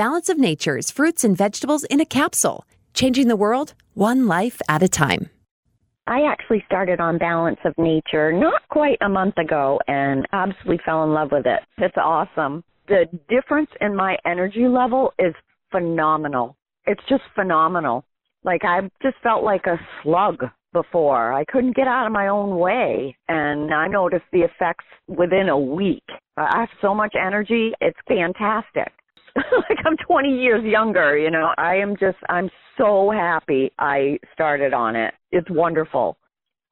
Balance of Nature's fruits and vegetables in a capsule, changing the world one life at a time. I actually started on Balance of Nature not quite a month ago and absolutely fell in love with it. It's awesome. The difference in my energy level is phenomenal. It's just phenomenal. Like I just felt like a slug before. I couldn't get out of my own way. And I noticed the effects within a week. I have so much energy. It's fantastic. like I'm 20 years younger, you know. I am just, I'm so happy I started on it. It's wonderful.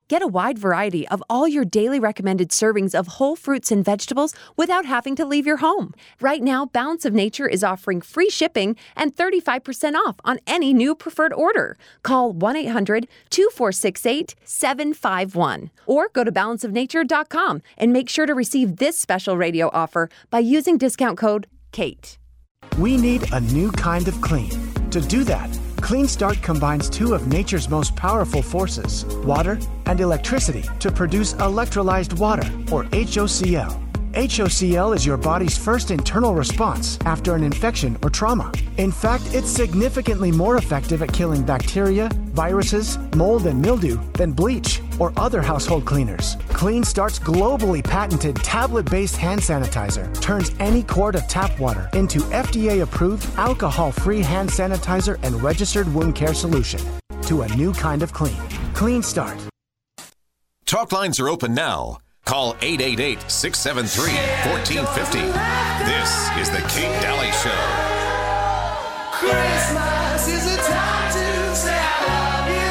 Get a wide variety of all your daily recommended servings of whole fruits and vegetables without having to leave your home. Right now, Balance of Nature is offering free shipping and 35% off on any new preferred order. Call 1 800 2468 751 or go to balanceofnature.com and make sure to receive this special radio offer by using discount code KATE. We need a new kind of clean. To do that, Clean Start combines two of nature's most powerful forces, water and electricity, to produce electrolyzed water, or HOCl. HOCl is your body's first internal response after an infection or trauma. In fact, it's significantly more effective at killing bacteria, viruses, mold, and mildew than bleach or other household cleaners. Clean Start's globally patented tablet based hand sanitizer turns any quart of tap water into FDA approved alcohol free hand sanitizer and registered wound care solution to a new kind of clean. Clean Start. Talk lines are open now. Call 888 673 1450. This is The Kate Dalley Show. Christmas is a time to say I love you.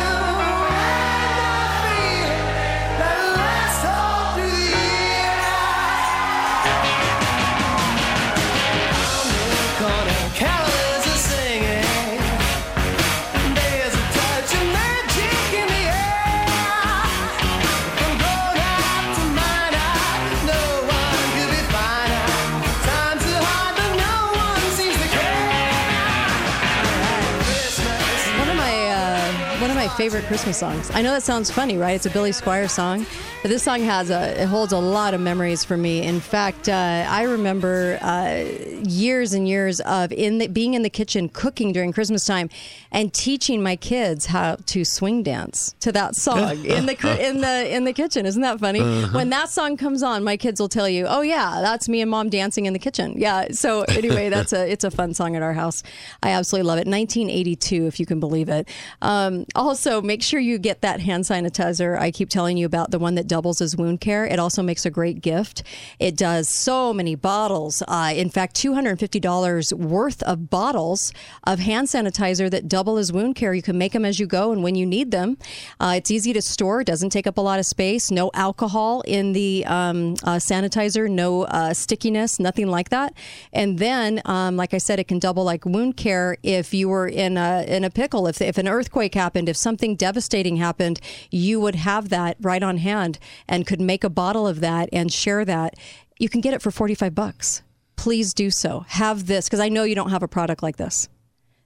One of my favorite Christmas songs. I know that sounds funny, right? It's a Billy Squier song, but this song has a it holds a lot of memories for me. In fact, uh, I remember uh, years and years of in the, being in the kitchen cooking during Christmas time and teaching my kids how to swing dance to that song in the in the in the kitchen. Isn't that funny? When that song comes on, my kids will tell you, "Oh yeah, that's me and mom dancing in the kitchen." Yeah. So anyway, that's a it's a fun song at our house. I absolutely love it. 1982, if you can believe it. Um, also, make sure you get that hand sanitizer. I keep telling you about the one that doubles as wound care. It also makes a great gift. It does so many bottles. Uh, in fact, $250 worth of bottles of hand sanitizer that double as wound care. You can make them as you go and when you need them. Uh, it's easy to store. Doesn't take up a lot of space. No alcohol in the um, uh, sanitizer. No uh, stickiness. Nothing like that. And then, um, like I said, it can double like wound care if you were in a in a pickle. If if an earthquake happened, if something devastating happened, you would have that right on hand and could make a bottle of that and share that. You can get it for forty five bucks. Please do so. Have this because I know you don't have a product like this.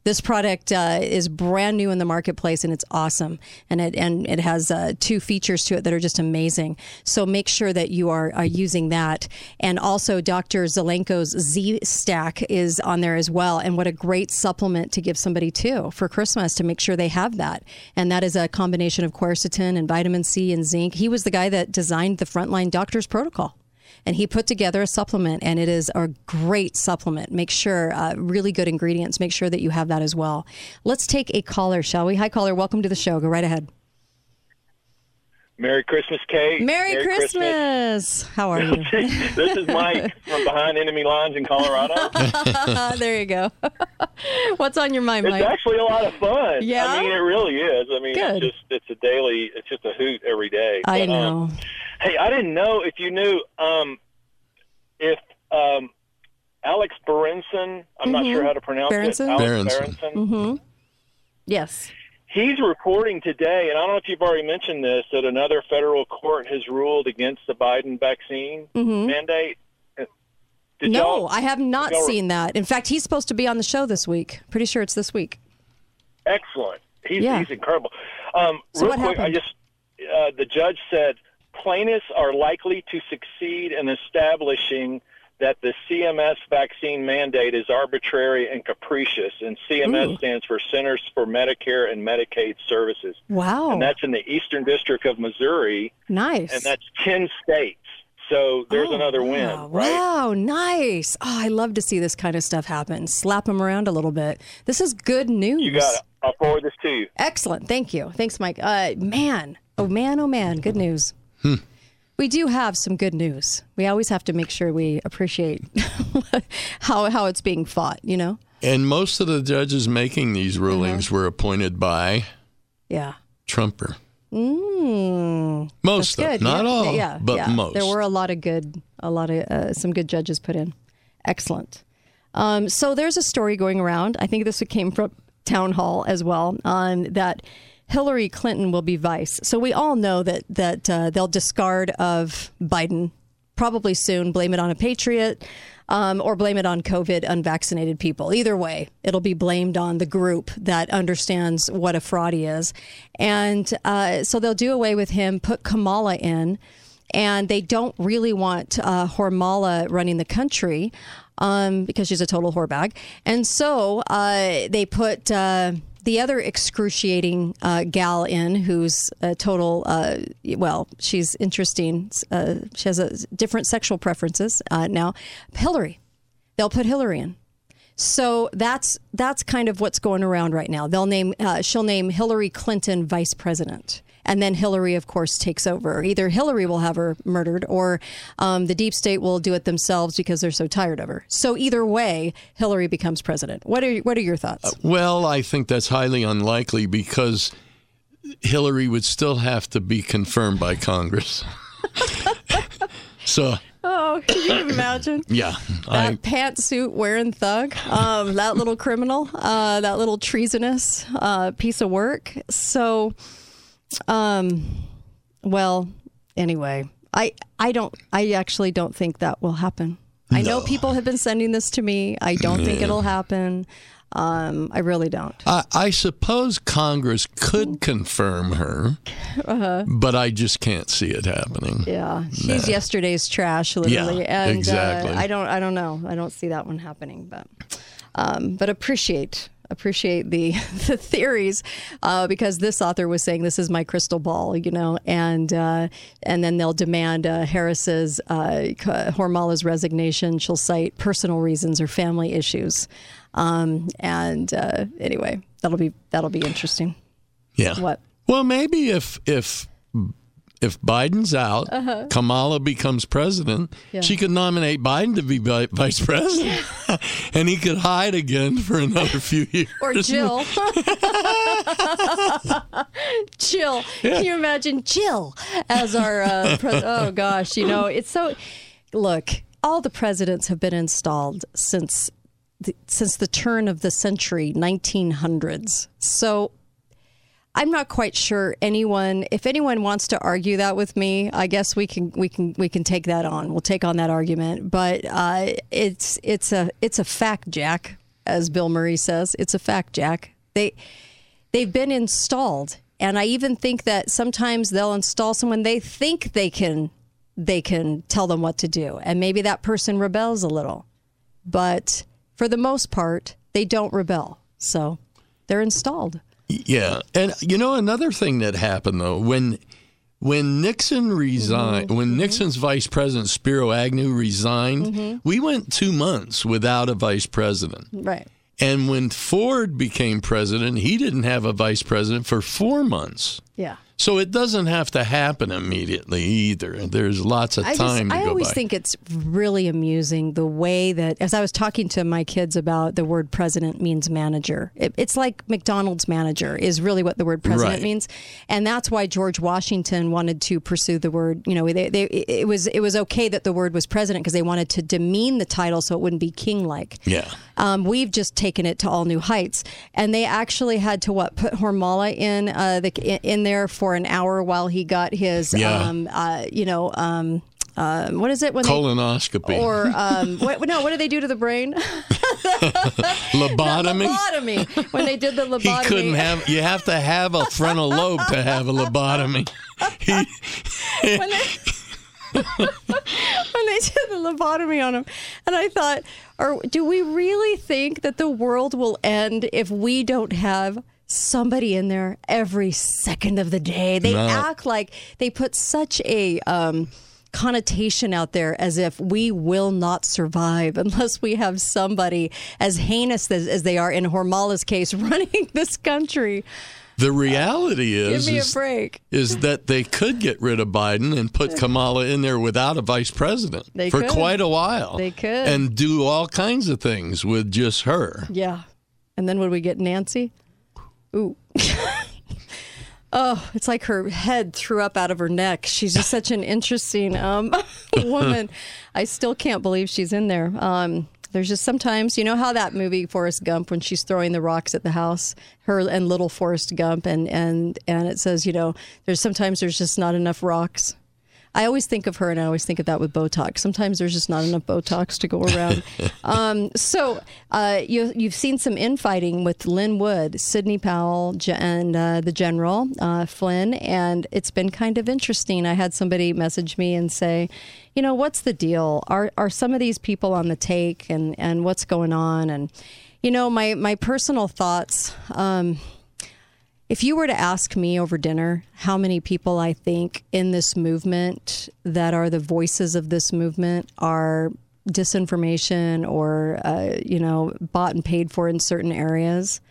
This product uh, is brand new in the marketplace and it's awesome. And it and it has uh, two features to it that are just amazing. So make sure that you are, are using that. And also, Dr. Zelenko's Z Stack is on there as well. And what a great supplement to give somebody too for Christmas to make sure they have that. And that is a combination of quercetin and vitamin C and zinc. He was the guy that designed the Frontline Doctors Protocol and he put together a supplement and it is a great supplement. Make sure uh, really good ingredients. Make sure that you have that as well. Let's take a caller shall we? Hi caller. Welcome to the show. Go right ahead Merry Christmas, Kate. merry, christmas. how are you this is Mike from behind enemy lines in Colorado. there you go what's on your mind It's mike It's actually a lot of fun. Yeah? I mean, it really is. I mean, Good. it's just it's a daily. It's just a hoot every day. i But, know Um, hey, I didn't know if you knew um, if um, Alex Berenson. I'm not sure how to pronounce Berenson? it. Alex Berenson. Berenson. mm-hmm yes He's reporting today, and I don't know if you've already mentioned this, that another federal court has ruled against the Biden vaccine mandate. Mm-hmm. no y'all- i have not seen that in fact he's supposed to be on the show this week pretty sure it's this week excellent. He's Yeah. he's incredible. Um, So real what quick, I just uh, the judge said plaintiffs are likely to succeed in establishing that the CMS vaccine mandate is arbitrary and capricious, and CMS Ooh. stands for Centers for Medicare and Medicaid Services. Wow. And that's in the Eastern District of Missouri, nice. and that's 10 states. So there's Oh, another wow. win, right? Wow, nice. Oh, I love to see this kind of stuff happen. Slap them around a little bit. This is good news. You got it. I'll forward this to you. Excellent. Thank you. Thanks, Mike. Uh, man, oh man, oh man, good news. We do have some good news. We always have to make sure we appreciate how how it's being fought. You know? And most of the judges making these rulings Uh-huh. were appointed by Yeah. Trumper. Mm, Most of good. not yeah, all, yeah, but yeah. most. There were a lot of good, a lot of uh, some good judges put in. Excellent. Um, so there's a story going around. I think this came from Town Hall as well. Um, that Hillary Clinton will be vice. So we all know that that uh, they'll discard of Biden probably soon. Blame it on a patriot. Um, or blame it on COVID unvaccinated people. Either way, it'll be blamed on the group that understands what a fraud he is. And uh, so they'll do away with him, put Kamala in, and they don't really want uh, Hormala running the country um, because she's a total whorebag. And so uh, they put uh, the other excruciating uh, gal in, who's a total, uh, well, she's interesting. Uh, she has a, different sexual preferences uh, now. Hillary. They'll put Hillary in. So that's that's kind of what's going around right now. They'll name uh, she'll name Hillary Clinton vice president, and then Hillary, of course, takes over. Either Hillary will have her murdered, or um, the deep state will do it themselves because they're so tired of her. So either way, Hillary becomes president. What are what are your thoughts? Well, I think that's highly unlikely because Hillary would still have to be confirmed by Congress. so, Oh, can you imagine? yeah, that I, pantsuit wearing thug, um, that little criminal, uh, that little treasonous uh, piece of work. So, um, well, anyway, I I don't I actually don't think that will happen. I know people have been sending this to me. I don't think it'll happen. Um, I really don't. I, I suppose Congress could confirm her, uh-huh. but I just can't see it happening. Yeah, she's yesterday's trash, literally, Yeah, and exactly. uh, I don't, I don't know, I don't see that one happening, but, um, but appreciate appreciate the the theories uh, because this author was saying this is my crystal ball, you know, and uh, and then they'll demand uh, Harris's uh, Hormala's resignation. She'll cite personal reasons or family issues, um, and uh, anyway, that'll be that'll be interesting. Yeah. What? Well, maybe if if if Biden's out, Kamala becomes president, Uh-huh. Yeah. she could nominate Biden to be vi- vice president, and he could hide again for another few years. Or Jill. Jill. Can you imagine Jill as our uh, pres- oh gosh, you know, it's so look, all the presidents have been installed since the, since the turn of the century 1900s. So I'm not quite sure anyone if anyone wants to argue that with me, I guess we can we can we can take that on. We'll take on that argument, but uh, it's it's a it's a fact, Jack, as Bill Murray says. It's a fact, Jack. They they've been installed, and I even think that sometimes they'll install someone they think they can they can tell them what to do, and maybe that person rebels a little, but for the most part, they don't rebel. So they're installed. Yeah, and you know another thing that happened though when when Nixon resigned, Mm-hmm. when Nixon's vice president Spiro Agnew resigned, Mm-hmm. we went two months without a vice president. Right. And when Ford became president, he didn't have a vice president for four months. Yeah. So it doesn't have to happen immediately either. There's lots of I time just, I always by. think it's really amusing the way that, as I was talking to my kids about the word president means manager. It, it's like McDonald's manager is really what the word president Right. means, and that's why George Washington wanted to pursue the word. You know, they, they, it was it was okay that the word was president because they wanted to demean the title so it wouldn't be king-like. yeah. Um, we've just taken it to all new heights, and they actually had to what put Hormala in uh, the in there for an hour while he got his Yeah. um, uh, you know um, uh, what is it when Colonoscopy. they or um, what, no what do they do to the brain lobotomy. lobotomy when they did the He lobotomy couldn't have. You have to have a frontal lobe to have a lobotomy. He, when they, when they did the lobotomy on him. And I thought, or do we really think that the world will end if we don't have somebody in there every second of the day? They No. act like they put such a um, connotation out there as if we will not survive unless we have somebody as heinous as, as they are in Hormala's case running this country. The reality Give is, me a is, break. is that they could get rid of Biden and put Kamala in there without a vice president They for could. quite a while. They could. And do all kinds of things with just her. Yeah. And then would we get Nancy? Ooh. oh, it's like her head threw up out of her neck. She's just such an interesting um, woman. I still can't believe she's in there. Um, there's just sometimes, you know how that movie Forrest Gump when she's throwing the rocks at the house, her and little Forrest Gump, and and and it says, you know, there's sometimes there's just not enough rocks. I always think of her, and I always think of that with Botox. Sometimes there's just not enough Botox to go around. um, so uh, you, you've seen some infighting with Lin Wood, Sidney Powell, and uh, the General uh, Flynn, and it's been kind of interesting. I had somebody message me and say, you know, what's the deal? Are are some of these people on the take, and and what's going on? And you know, my my personal thoughts. Um, if you were to ask me over dinner how many people I think in this movement that are the voices of this movement are disinformation or, uh, you know, bought and paid for in certain areas,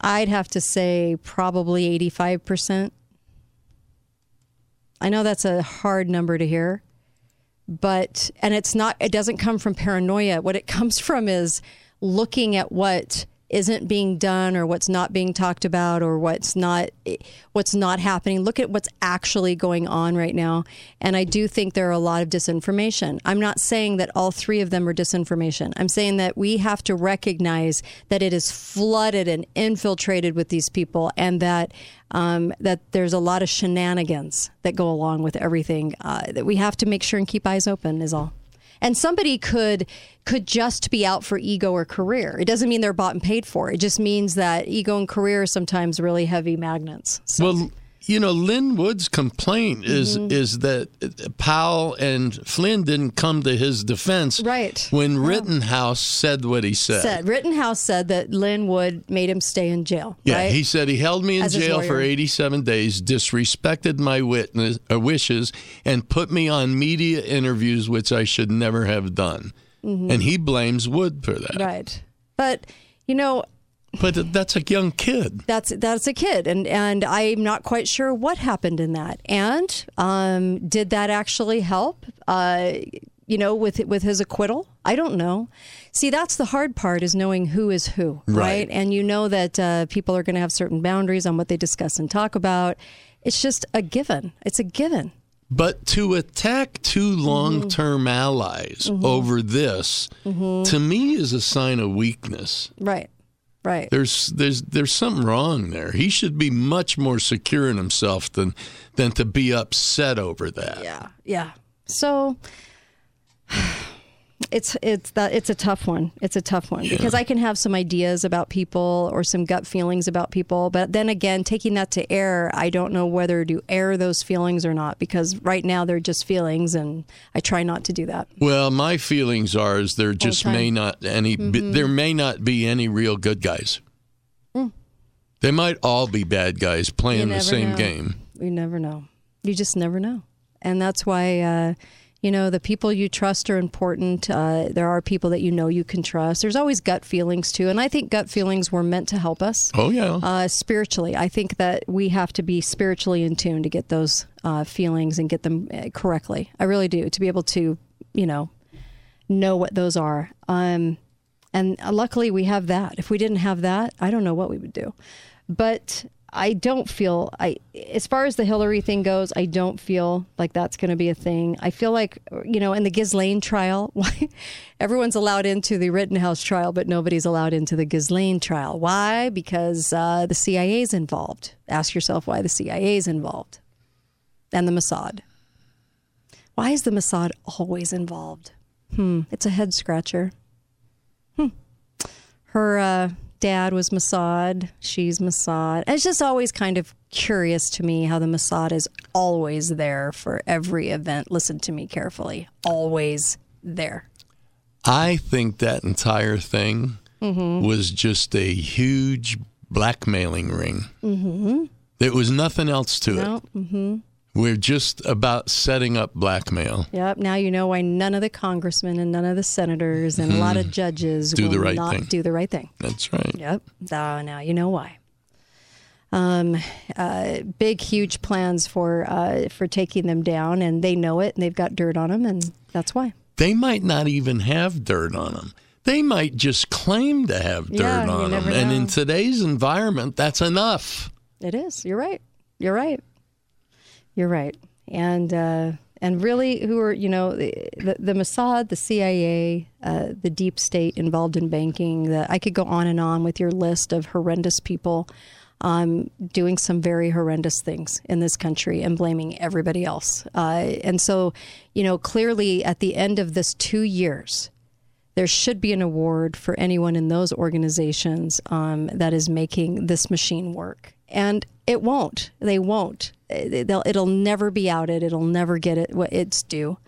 I'd have to say probably 85%. I know that's a hard number to hear, but, and it's not, it doesn't come from paranoia. What it comes from is looking at what isn't being done or what's not being talked about or what's not what's not happening. Look at what's actually going on right now. And i do think there are a lot of disinformation. I'm not saying that all three of them are disinformation. I'm saying that we have to recognize that it is flooded and infiltrated with these people and that um, that there's a lot of shenanigans that go along with everything uh, that we have to make sure and keep eyes open is all and somebody could could just be out for ego or career. It doesn't mean they're bought and paid for. It just means that ego and career are sometimes really heavy magnets. So, Well, you know, Lin Wood's complaint is Mm-hmm. is that Powell and Flynn didn't come to his defense Right. when Rittenhouse said what he said. said Rittenhouse said that Lin Wood made him stay in jail. Yeah, right? he said he held me in As jail for 87 days, disrespected my witness, uh, wishes, and put me on media interviews, which I should never have done. And he blames Wood for that. Mm-hmm. right. But you know, But that's a young kid. that's that's a kid. And and I'm not quite sure what happened in that. And um, did that actually help uh, you know with with his acquittal? I don't know. See that's the hard part is knowing who is who right, Right. and you know that uh, people are going to have certain boundaries on what they discuss and talk about. It's just a given. It's a given. But to attack two Mm-hmm. long term allies over this, to me, is a sign of weakness. right right There's there's there's something wrong there. He should be much more secure in himself than than to be upset over that. Yeah, yeah. So it's it's that it's a tough one. It's a tough one because I can have some ideas about people or some gut feelings about people, but then again, taking that to air, I don't know whether to air those feelings or not because right now they're just feelings, and I try not to do that. Well, my feelings are is there just. Mm-hmm. may not any be, there may not be any real good guys. They might all be bad guys playing the same know. game. You never know. You just never know. And that's why, uh, you know, the people you trust are important. Uh, there are people that you know you can trust. There's always gut feelings, too. And I think gut feelings were meant to help us Oh yeah. uh, spiritually. I think that we have to be spiritually in tune to get those uh, feelings and get them uh, correctly. I really do. To be able to, you know, know what those are. Um, and luckily we have that. If we didn't have that, I don't know what we would do. But I don't feel I as far as the Hillary thing goes, I don't feel like that's going to be a thing. I feel like you know, in the Ghislaine trial, why everyone's allowed into the Rittenhouse trial, but nobody's allowed into the Ghislaine trial. Why? Because uh, the is involved. Ask yourself why the CIA is involved, and the Mossad. Why is the Mossad always involved? Hmm, it's a head scratcher. Hmm. Her uh, dad was Mossad. She's Mossad. It's just always kind of curious to me how the Mossad is always there for every event. Listen to me carefully. Always there. I think that entire thing was just a huge blackmailing ring. Mm-hmm. There was nothing else to No. it. Mm-hmm. We're just about setting up blackmail. Yep. Now you know why none of the congressmen and none of the senators and a lot of judges Mm-hmm. Do will the right not thing. do the right thing. That's right. Yep. Now you know why. Um, uh, big, huge plans for uh, for taking them down, and they know it, and they've got dirt on them, and that's why. They might not even have dirt on them. They might just claim to have dirt Yeah, on them. And in today's environment, that's enough. It is. You're right. You're right. You're right. And uh, and really, who are you know the the, Mossad, the CIA, uh, the deep state involved in banking. The, I could go on and on with your list of horrendous people um, doing some very horrendous things in this country and blaming everybody else. Uh, and so, you know, clearly at the end of this two years, there should be an award for anyone in those organizations um, that is making this machine work. And it won't. They won't. It- They'll, it'll never be outed. It'll never get it what it's due.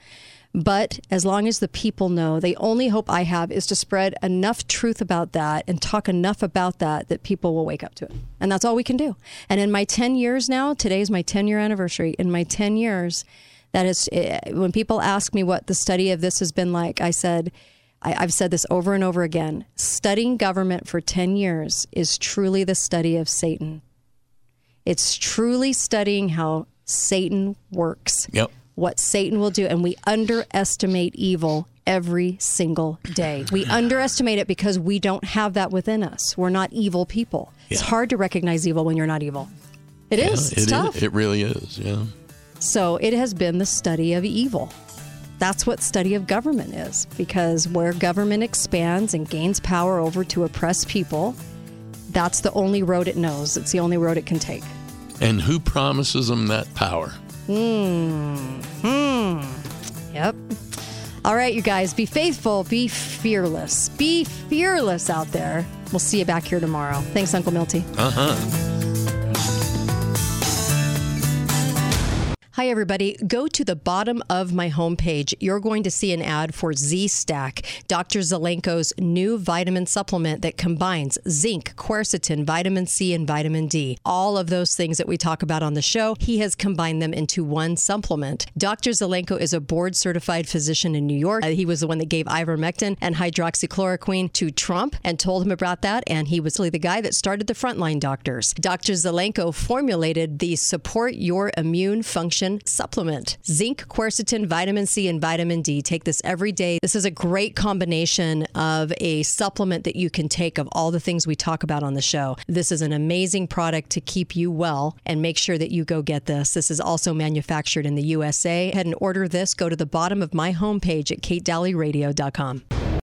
But as long as the people know, the only hope I have is to spread enough truth about that and talk enough about that that people will wake up to it. And that's all we can do. And in my 10 years now, today is my 10 year anniversary. In my 10 years, that is, eh, when people ask me what the study of this has been like, I said, I, I've said this over and over again. Studying government for 10 years is truly the study of Satan. It's truly studying how Satan works Yep. what Satan will do, and we underestimate evil every single day. We underestimate it because we don't have that within us. We're not evil people. It's hard to recognize evil when you're not evil. It is. It It's is- tough. It really is. Yeah. So it has been the study of evil. That's what study of government is, because where government expands and gains power over to oppress people, that's the only road it knows. It's the only road it can take. And who promises them that power? Mmm. Hmm. Yep. All right, you guys, be faithful, be fearless. Be fearless out there. We'll see you back here tomorrow. Thanks, Uncle Milty. Uh huh. Hi, everybody. Go to the bottom of my homepage. You're going to see an ad for Z Stack, Dr. Zelenko's new vitamin supplement that combines zinc, quercetin, vitamin C, and vitamin D. All of those things that we talk about on the show, he has combined them into one supplement. Dr. Zelenko is a board certified physician in New York. Uh, he was the one that gave ivermectin and hydroxychloroquine to Trump and told him about that. And he was really the guy that started the frontline doctors. Dr. Zelenko formulated the Support Your Immune Function supplement. Zinc, quercetin, vitamin C, and vitamin D. Take this every day. This is a great combination of a supplement that you can take of all the things we talk about on the show. This is an amazing product to keep you well and make sure that you go get this. This is also manufactured in the USA. Head and order this. Go to the bottom of my homepage at katedalleyradio.com.